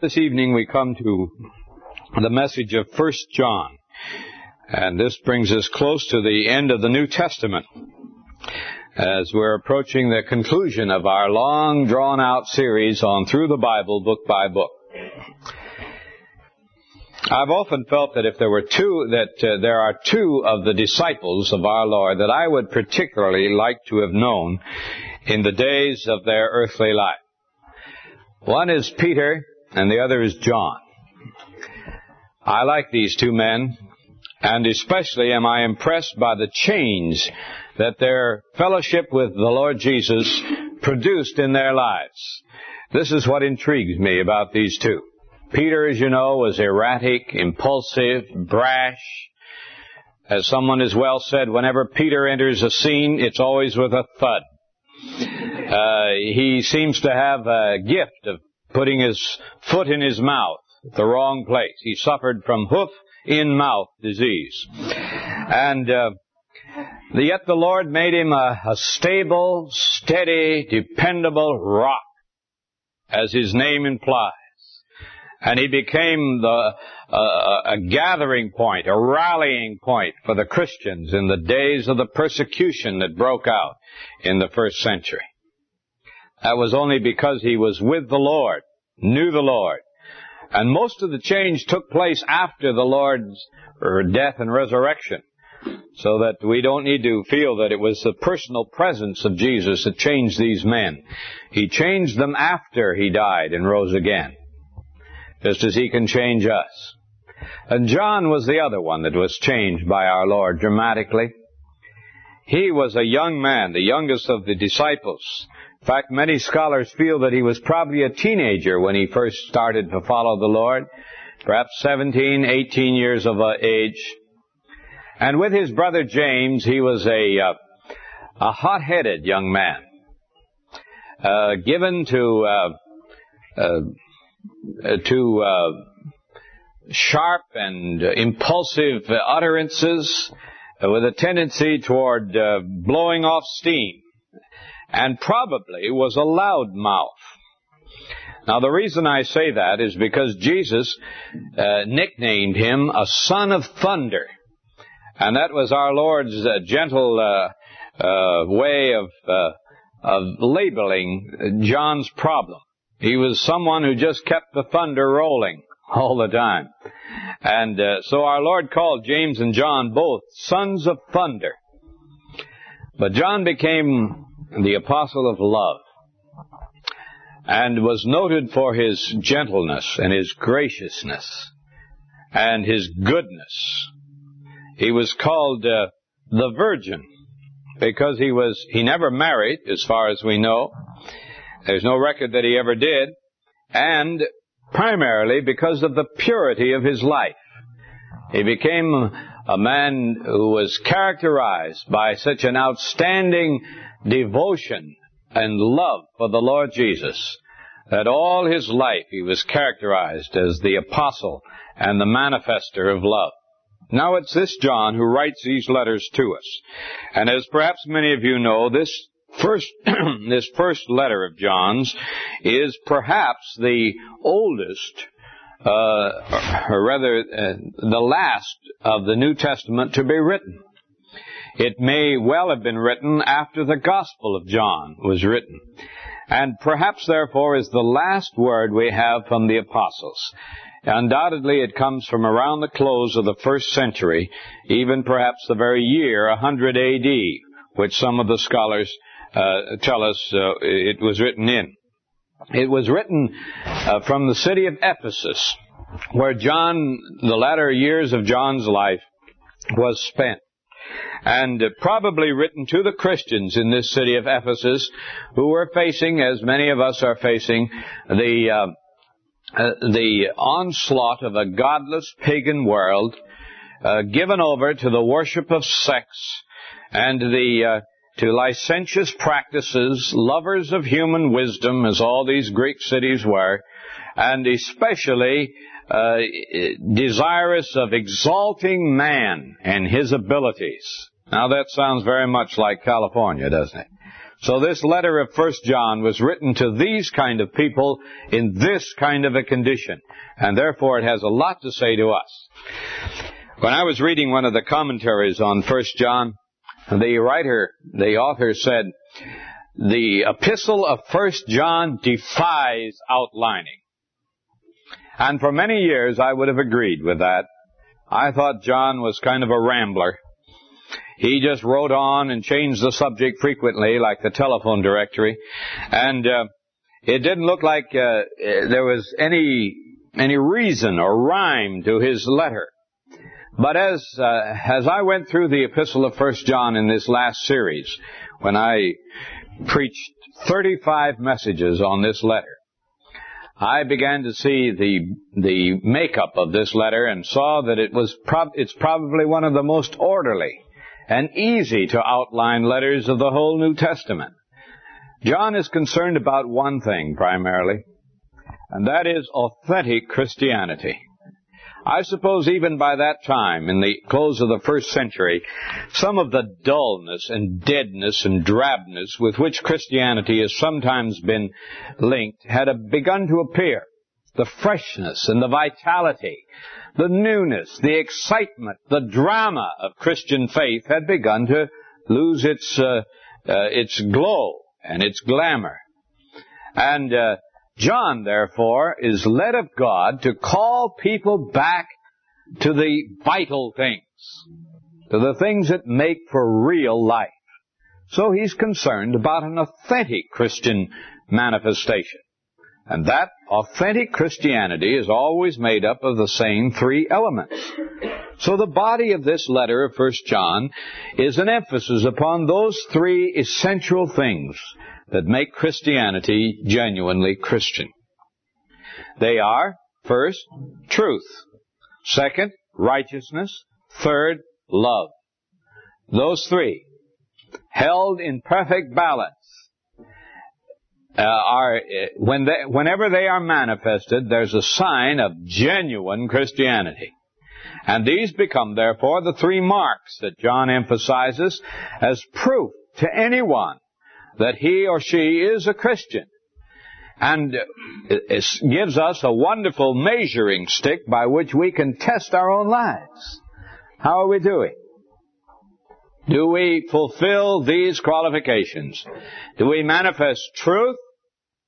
This evening we come to the message of 1 John, and this brings us close to the end of the New Testament as we're approaching the conclusion of our long drawn out series on Through the Bible, book by book. I've often felt that if there were two, that uh, there are two of the disciples of our Lord that I would particularly like to have known in the days of their earthly life. One is Peter, and the other is John. I like these two men, and especially am I impressed by the change that their fellowship with the Lord Jesus produced in their lives. This is what intrigues me about these two. Peter, as you know, was erratic, impulsive, brash. As someone has well said, whenever Peter enters a scene, it's always with a thud. Uh, he seems to have a gift of putting his foot in his mouth the wrong place. He suffered from hoof in mouth disease. And uh, yet the Lord made him a, a stable, steady, dependable rock, as his name implies. And he became the, uh, a gathering point, a rallying point for the Christians in the days of the persecution that broke out in the first century. That was only because he was with the Lord, knew the Lord. And most of the change took place after the Lord's er, death and resurrection. So that we don't need to feel that it was the personal presence of Jesus that changed these men. He changed them after he died and rose again. Just as he can change us. And John was the other one that was changed by our Lord dramatically. He was a young man, the youngest of the disciples. In fact, many scholars feel that he was probably a teenager when he first started to follow the Lord, perhaps 17, 18 years of age. And with his brother James, he was a, uh, a hot-headed young man, uh, given to, uh, uh to uh, sharp and impulsive utterances with a tendency toward uh, blowing off steam and probably was a loud mouth. Now the reason I say that is because Jesus uh, nicknamed him a son of thunder. And that was our Lord's uh, gentle uh, uh way of, uh, of labeling John's problem. He was someone who just kept the thunder rolling all the time. And uh, so our Lord called James and John both sons of thunder. But John became the apostle of love and was noted for his gentleness and his graciousness and his goodness. He was called uh, the virgin because he was he never married as far as we know. There's no record that he ever did and primarily because of the purity of his life. He became a man who was characterized by such an outstanding devotion and love for the Lord Jesus that all his life he was characterized as the apostle and the manifester of love. Now it's this John who writes these letters to us. And as perhaps many of you know, this first, this first letter of John's is perhaps the oldest, uh, or rather, uh, the last of the New Testament to be written. It may well have been written after the Gospel of John was written. And perhaps therefore is the last word we have from the apostles. Undoubtedly it comes from around the close of the first century, even perhaps the very year 100 AD, which some of the scholars uh, tell us uh, it was written in. It was written uh, from the city of Ephesus, where John, the latter years of John's life, was spent and probably written to the Christians in this city of Ephesus who were facing, as many of us are facing, the, uh, uh, the onslaught of a godless pagan world uh, given over to the worship of sex and the uh, to licentious practices, lovers of human wisdom, as all these Greek cities were, and especially uh, desirous of exalting man and his abilities. Now that sounds very much like California, doesn't it? So this letter of First John was written to these kind of people in this kind of a condition, and therefore it has a lot to say to us. When I was reading one of the commentaries on First John, the writer, the author said, the epistle of First John defies outlining. And for many years I would have agreed with that. I thought John was kind of a rambler. He just wrote on and changed the subject frequently, like the telephone directory, and uh, it didn't look like uh, there was any any reason or rhyme to his letter. But as uh, as I went through the epistle of First John in this last series, when I preached 35 messages on this letter, I began to see the the makeup of this letter and saw that it was prob- it's probably one of the most orderly and easy to outline letters of the whole New Testament. John is concerned about one thing primarily, and that is authentic Christianity. I suppose even by that time, in the close of the first century, some of the dullness and deadness and drabness with which Christianity has sometimes been linked had begun to appear. The freshness and the vitality the newness, the excitement, the drama of Christian faith had begun to lose its uh, uh, its glow and its glamour. And uh, John, therefore, is led of God to call people back to the vital things, to the things that make for real life. So he's concerned about an authentic Christian manifestation. And that authentic Christianity is always made up of the same three elements. So the body of this letter of 1 John is an emphasis upon those three essential things that make Christianity genuinely Christian. They are, first, truth. Second, righteousness. Third, love. Those three, held in perfect balance, uh, are when they, whenever they are manifested, there's a sign of genuine Christianity. And these become, therefore, the three marks that John emphasizes as proof to anyone that he or she is a Christian. And it gives us a wonderful measuring stick by which we can test our own lives. How are we doing? Do we fulfill these qualifications? Do we manifest truth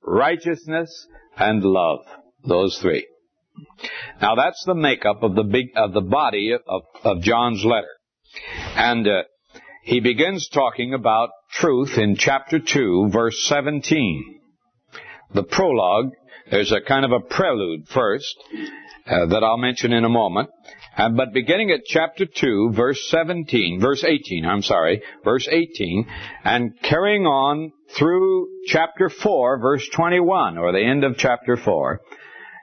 righteousness, and love. Those three. Now that's the makeup of the big of the body of, of John's letter, and uh, he begins talking about truth in chapter two, verse seventeen. The prologue. There's a kind of a prelude first uh, that I'll mention in a moment, uh, but beginning at chapter 2, verse 17, verse 18, I'm sorry, verse 18, and carrying on through chapter 4, verse 21, or the end of chapter 4,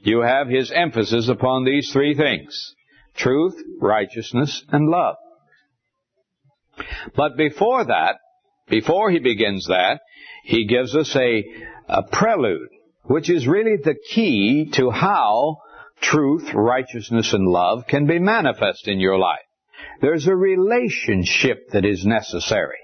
you have his emphasis upon these three things. Truth, righteousness, and love. But before that, before he begins that, he gives us a, a prelude, which is really the key to how truth, righteousness, and love can be manifest in your life. There's a relationship that is necessary.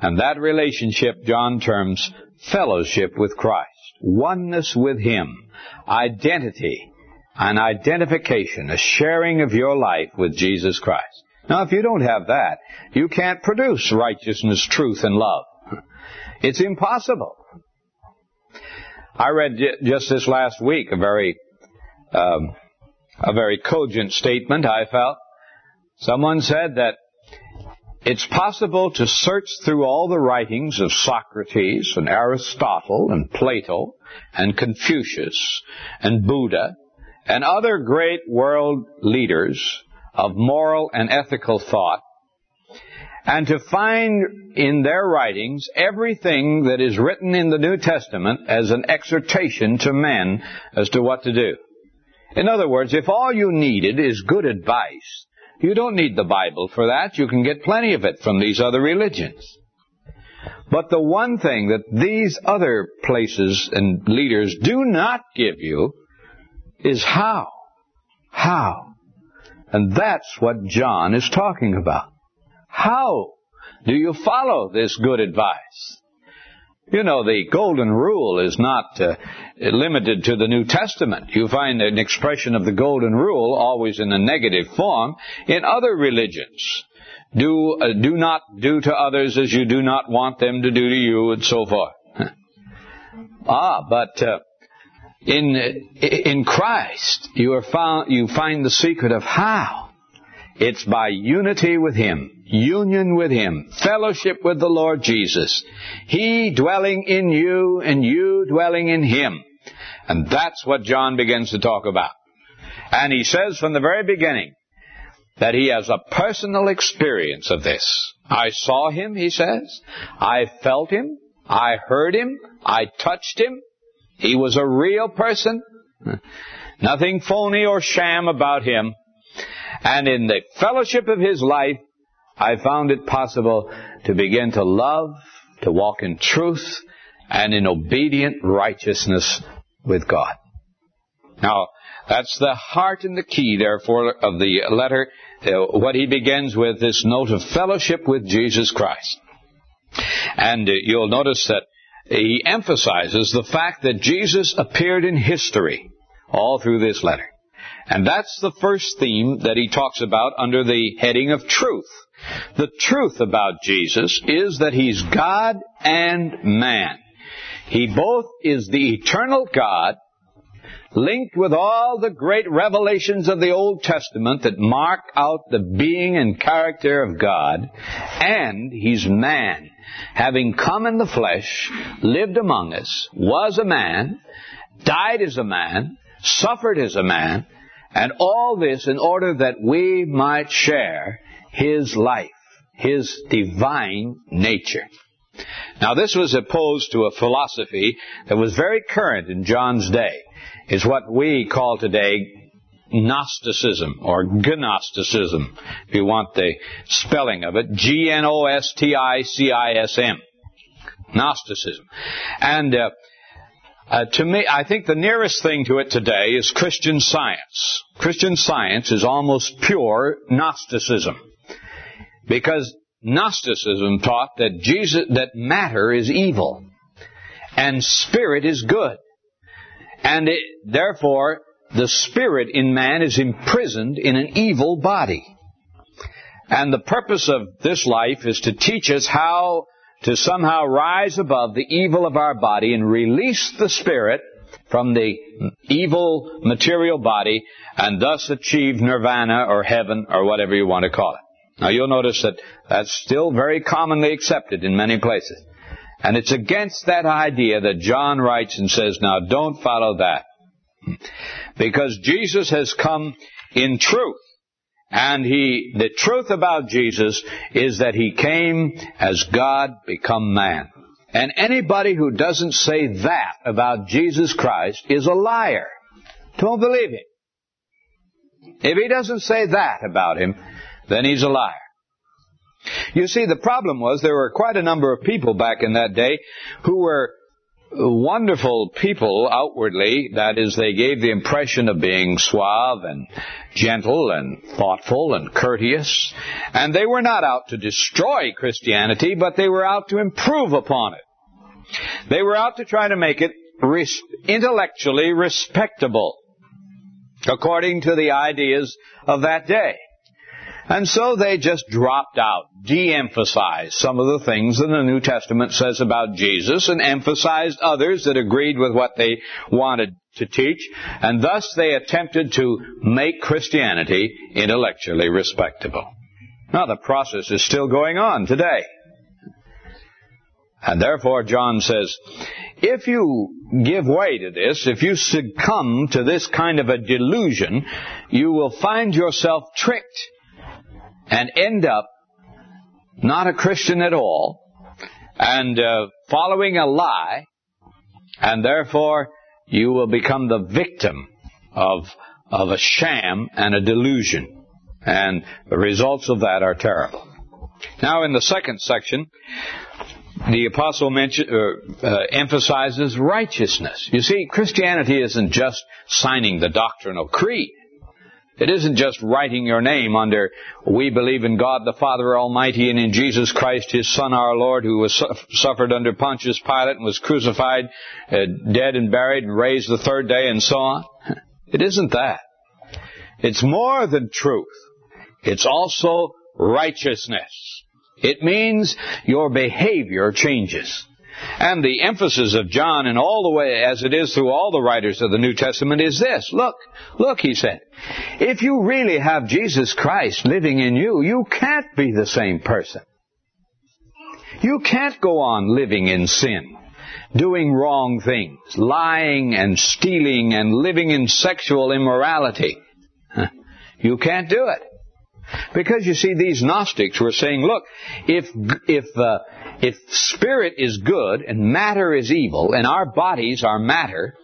And that relationship John terms fellowship with Christ, oneness with Him, identity, an identification, a sharing of your life with Jesus Christ. Now, if you don't have that, you can't produce righteousness, truth, and love. It's impossible. I read just this last week a very um, a very cogent statement, I felt. Someone said that it's possible to search through all the writings of Socrates and Aristotle and Plato and Confucius and Buddha and other great world leaders of moral and ethical thought and to find in their writings everything that is written in the New Testament as an exhortation to men as to what to do. In other words, if all you needed is good advice, you don't need the Bible for that. You can get plenty of it from these other religions. But the one thing that these other places and leaders do not give you is how. How. And that's what John is talking about. How do you follow this good advice? You know, the golden rule is not uh, limited to the New Testament. You find an expression of the golden rule always in a negative form in other religions. Do, uh, do not do to others as you do not want them to do to you, and so forth. ah, but uh, in in Christ you are found you find the secret of how. It's by unity with Him, union with Him, fellowship with the Lord Jesus. He dwelling in you and you dwelling in Him. And that's what John begins to talk about. And he says from the very beginning that he has a personal experience of this. I saw him, he says. I felt him. I heard him. I touched him. He was a real person. Nothing phony or sham about him. And in the fellowship of his life, I found it possible to begin to love, to walk in truth, and in obedient righteousness with God. Now, that's the heart and the key, therefore, of the letter. Uh, what he begins with this note of fellowship with Jesus Christ. And uh, you'll notice that he emphasizes the fact that Jesus appeared in history all through this letter. And that's the first theme that he talks about under the heading of truth. The truth about Jesus is that he's God and man. He both is the eternal God, linked with all the great revelations of the Old Testament that mark out the being and character of God, and he's man, having come in the flesh, lived among us, was a man, died as a man, suffered as a man, and all this in order that we might share his life, his divine nature. Now this was opposed to a philosophy that was very current in John's day. It's what we call today Gnosticism or Gnosticism, if you want the spelling of it. G-N-O-S-T-I-C-I-S-M. Gnosticism. And uh, uh, to me, I think the nearest thing to it today is Christian science. Christian science is almost pure Gnosticism. Because Gnosticism taught that Jesus, that matter is evil and spirit is good. And it, therefore, the spirit in man is imprisoned in an evil body. And the purpose of this life is to teach us how to somehow rise above the evil of our body and release the spirit from the evil material body and thus achieve nirvana or heaven or whatever you want to call it. Now you'll notice that that's still very commonly accepted in many places. And it's against that idea that John writes and says, now don't follow that. Because Jesus has come in truth. And he, the truth about Jesus is that he came as God become man. And anybody who doesn't say that about Jesus Christ is a liar. Don't believe him. If he doesn't say that about him, then he's a liar. You see, the problem was there were quite a number of people back in that day who were wonderful people outwardly. That is, they gave the impression of being suave and gentle and thoughtful and courteous. And they were not out to destroy Christianity, but they were out to improve upon it. They were out to try to make it res- intellectually respectable, according to the ideas of that day. And so they just dropped out, de-emphasized some of the things that the New Testament says about Jesus and emphasized others that agreed with what they wanted to teach, and thus they attempted to make Christianity intellectually respectable. Now the process is still going on today. And therefore John says, if you give way to this, if you succumb to this kind of a delusion, you will find yourself tricked and end up not a Christian at all and uh, following a lie, and therefore you will become the victim of of a sham and a delusion, and the results of that are terrible. Now, in the second section, the apostle mention, uh, uh, emphasizes righteousness. You see, Christianity isn't just signing the doctrinal creed. It isn't just writing your name under, we believe in God the Father Almighty and in Jesus Christ, His Son our Lord, who was suffered under Pontius Pilate and was crucified, uh, dead and buried and raised the third day and so on. It isn't that. It's more than truth. It's also righteousness. It means your behavior changes. And the emphasis of John in all the way, as it is through all the writers of the New Testament, is this. Look, look, he said. If you really have Jesus Christ living in you, you can't be the same person. You can't go on living in sin, doing wrong things, lying and stealing and living in sexual immorality. You can't do it. Because you see, these Gnostics were saying, look, if, if, uh, if spirit is good and matter is evil and our bodies are matter,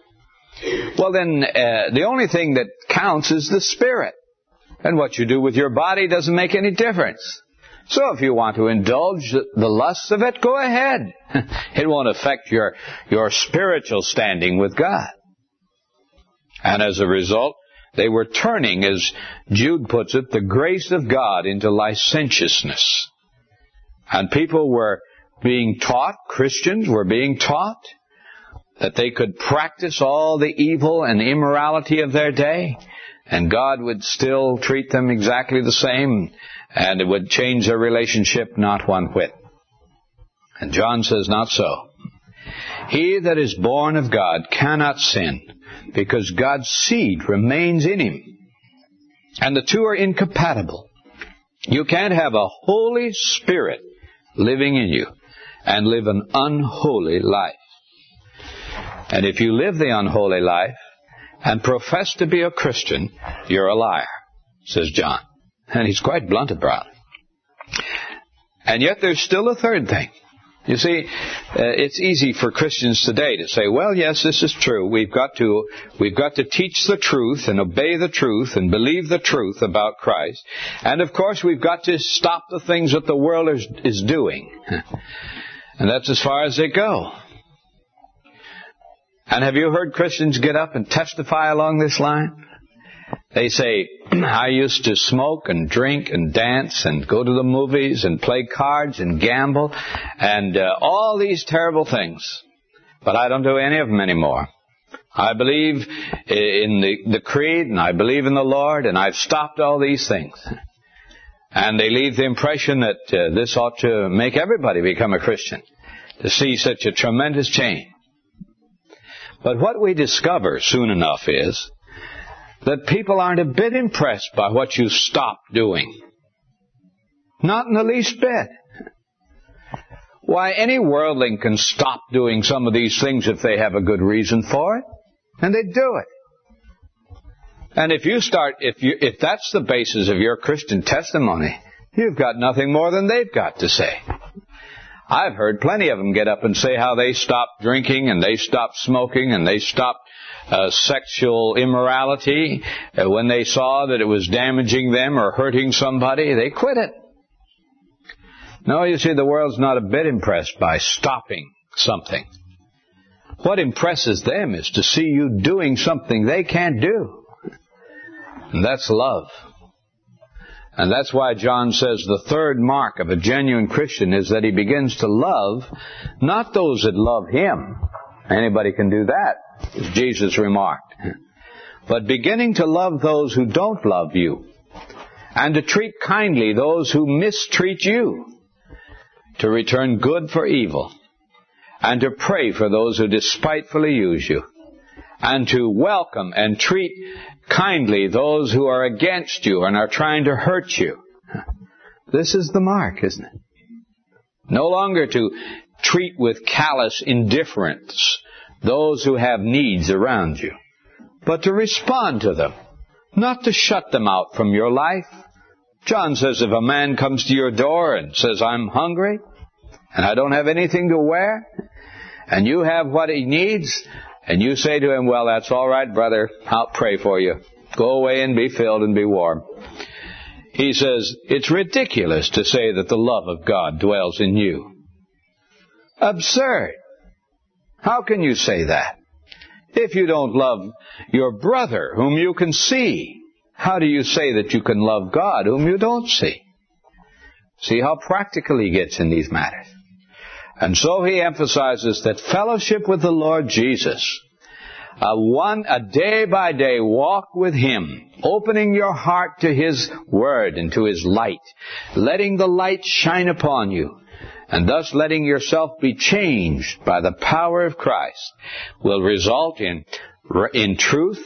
well then, uh, the only thing that counts is the spirit. And what you do with your body doesn't make any difference. So if you want to indulge the lusts of it, go ahead. it won't affect your, your spiritual standing with God. And as a result, they were turning, as Jude puts it, the grace of God into licentiousness. And people were being taught, Christians were being taught, that they could practice all the evil and immorality of their day, and God would still treat them exactly the same, and it would change their relationship not one whit. And John says, not so. He that is born of God cannot sin, because God's seed remains in him. And the two are incompatible. You can't have a Holy Spirit living in you and live an unholy life. And if you live the unholy life and profess to be a Christian, you're a liar, says John. And he's quite blunt about it. And yet there's still a third thing. You see, uh, it's easy for Christians today to say, well, yes, this is true. We've got to, we've got to teach the truth and obey the truth and believe the truth about Christ. And of course, we've got to stop the things that the world is, is doing. And that's as far as they go. And have you heard Christians get up and testify along this line? They say, I used to smoke and drink and dance and go to the movies and play cards and gamble and uh, all these terrible things. But I don't do any of them anymore. I believe in the, the creed and I believe in the Lord and I've stopped all these things. And they leave the impression that uh, this ought to make everybody become a Christian to see such a tremendous change. But what we discover soon enough is that people aren't a bit impressed by what you stop doing. Not in the least bit. Why, any worldling can stop doing some of these things if they have a good reason for it, and they do it. And if you start, if you, if that's the basis of your Christian testimony, you've got nothing more than they've got to say. I've heard plenty of them get up and say how they stopped drinking and they stopped smoking and they stopped uh, sexual immorality, uh, when they saw that it was damaging them or hurting somebody, they quit it. No, you see, the world's not a bit impressed by stopping something. What impresses them is to see you doing something they can't do. And that's love. And that's why John says the third mark of a genuine Christian is that he begins to love not those that love him. Anybody can do that Jesus remarked. But beginning to love those who don't love you, and to treat kindly those who mistreat you, to return good for evil, and to pray for those who despitefully use you, and to welcome and treat kindly those who are against you and are trying to hurt you. This is the mark, isn't it? No longer to treat with callous indifference those who have needs around you, but to respond to them, not to shut them out from your life. John says if a man comes to your door and says, I'm hungry and I don't have anything to wear, and you have what he needs, and you say to him, well, that's all right, brother, I'll pray for you. Go away and be filled and be warm. He says, it's ridiculous to say that the love of God dwells in you. Absurd. How can you say that? If you don't love your brother whom you can see, how do you say that you can love God whom you don't see? See how practical he gets in these matters. And so he emphasizes that fellowship with the Lord Jesus, a one, a day by day walk with him, opening your heart to his word and to his light, letting the light shine upon you, and thus letting yourself be changed by the power of Christ will result in, in truth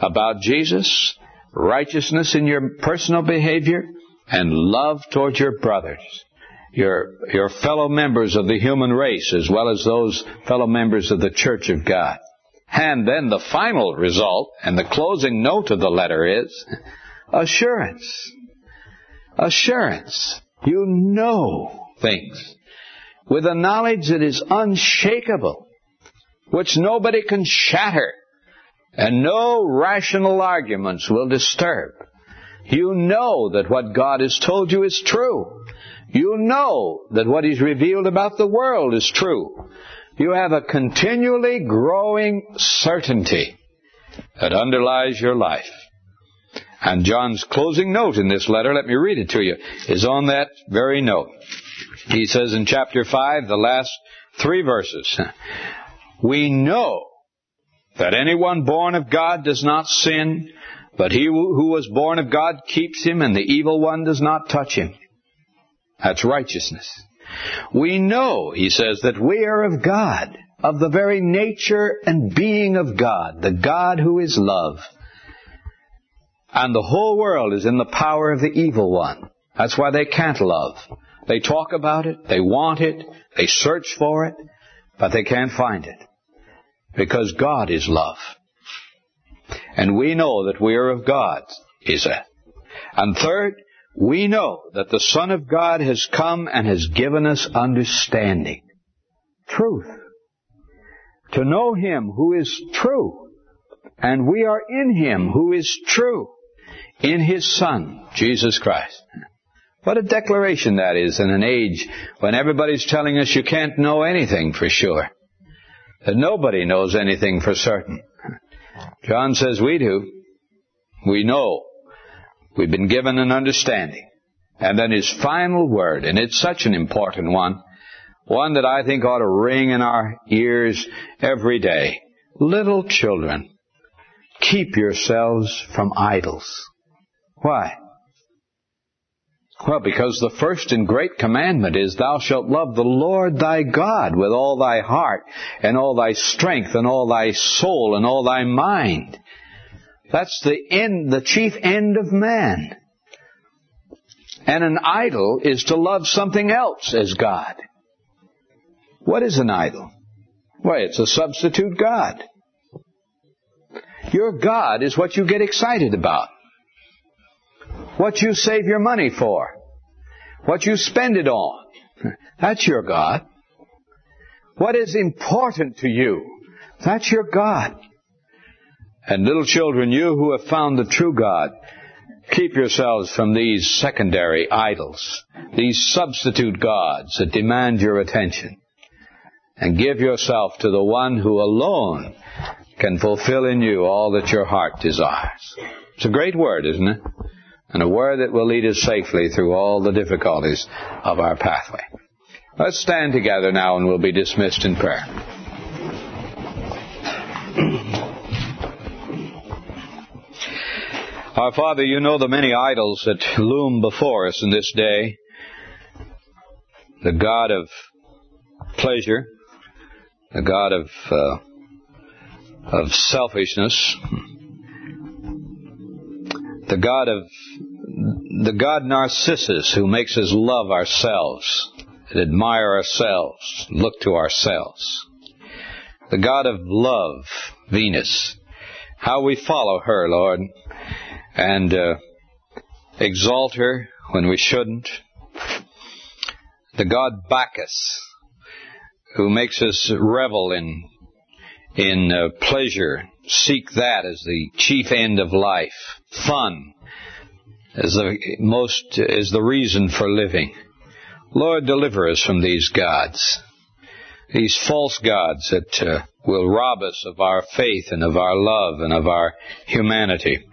about Jesus, righteousness in your personal behavior, and love towards your brothers your, your fellow members of the human race as well as those fellow members of the church of God. And then the final result and the closing note of the letter is assurance. Assurance. You know things with a knowledge that is unshakable, which nobody can shatter, and no rational arguments will disturb. You know that what God has told you is true. You know that what He's revealed about the world is true. You have a continually growing certainty that underlies your life. And John's closing note in this letter, let me read it to you, is on that very note. He says in chapter 5, the last three verses, We know that anyone born of God does not sin, but he who was born of God keeps him, and the evil one does not touch him. That's righteousness. We know, he says, that we are of God, of the very nature and being of God, the God who is love. And the whole world is in the power of the evil one. That's why they can't love. They talk about it, they want it, they search for it, but they can't find it. Because God is love. And we know that we are of God, said. And third, we know that the Son of God has come and has given us understanding. Truth. To know Him who is true. And we are in Him who is true. In His Son, Jesus Christ. What a declaration that is in an age when everybody's telling us you can't know anything for sure. That nobody knows anything for certain. John says we do. We know We've been given an understanding. And then his final word, and it's such an important one, one that I think ought to ring in our ears every day. Little children, keep yourselves from idols. Why? Well, because the first and great commandment is, Thou shalt love the Lord thy God with all thy heart, and all thy strength, and all thy soul, and all thy mind. That's the end, the chief end of man. And an idol is to love something else as God. What is an idol? Why, it's a substitute God. Your God is what you get excited about. What you save your money for. What you spend it on. That's your God. What is important to you. That's your God. And little children, you who have found the true God, keep yourselves from these secondary idols, these substitute gods that demand your attention. And give yourself to the one who alone can fulfill in you all that your heart desires. It's a great word, isn't it? And a word that will lead us safely through all the difficulties of our pathway. Let's stand together now and we'll be dismissed in prayer. Our Father, you know the many idols that loom before us in this day. The God of pleasure, the God of uh, of selfishness, the God of the God Narcissus who makes us love ourselves and admire ourselves, look to ourselves. The God of love, Venus. How we follow her, Lord and uh, exalt her when we shouldn't. The god Bacchus, who makes us revel in in uh, pleasure, seek that as the chief end of life. Fun as the most is the reason for living. Lord, deliver us from these gods, these false gods that uh, will rob us of our faith and of our love and of our humanity.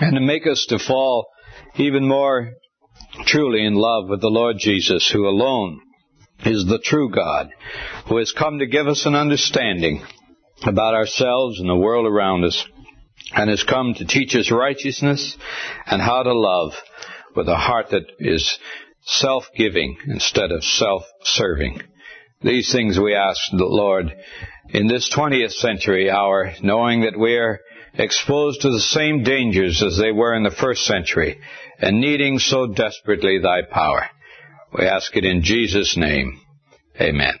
and to make us to fall even more truly in love with the Lord Jesus, who alone is the true God, who has come to give us an understanding about ourselves and the world around us, and has come to teach us righteousness and how to love with a heart that is self-giving instead of self-serving. These things we ask the Lord in this 20th century hour, knowing that we are exposed to the same dangers as they were in the first century, and needing so desperately thy power. We ask it in Jesus' name. Amen.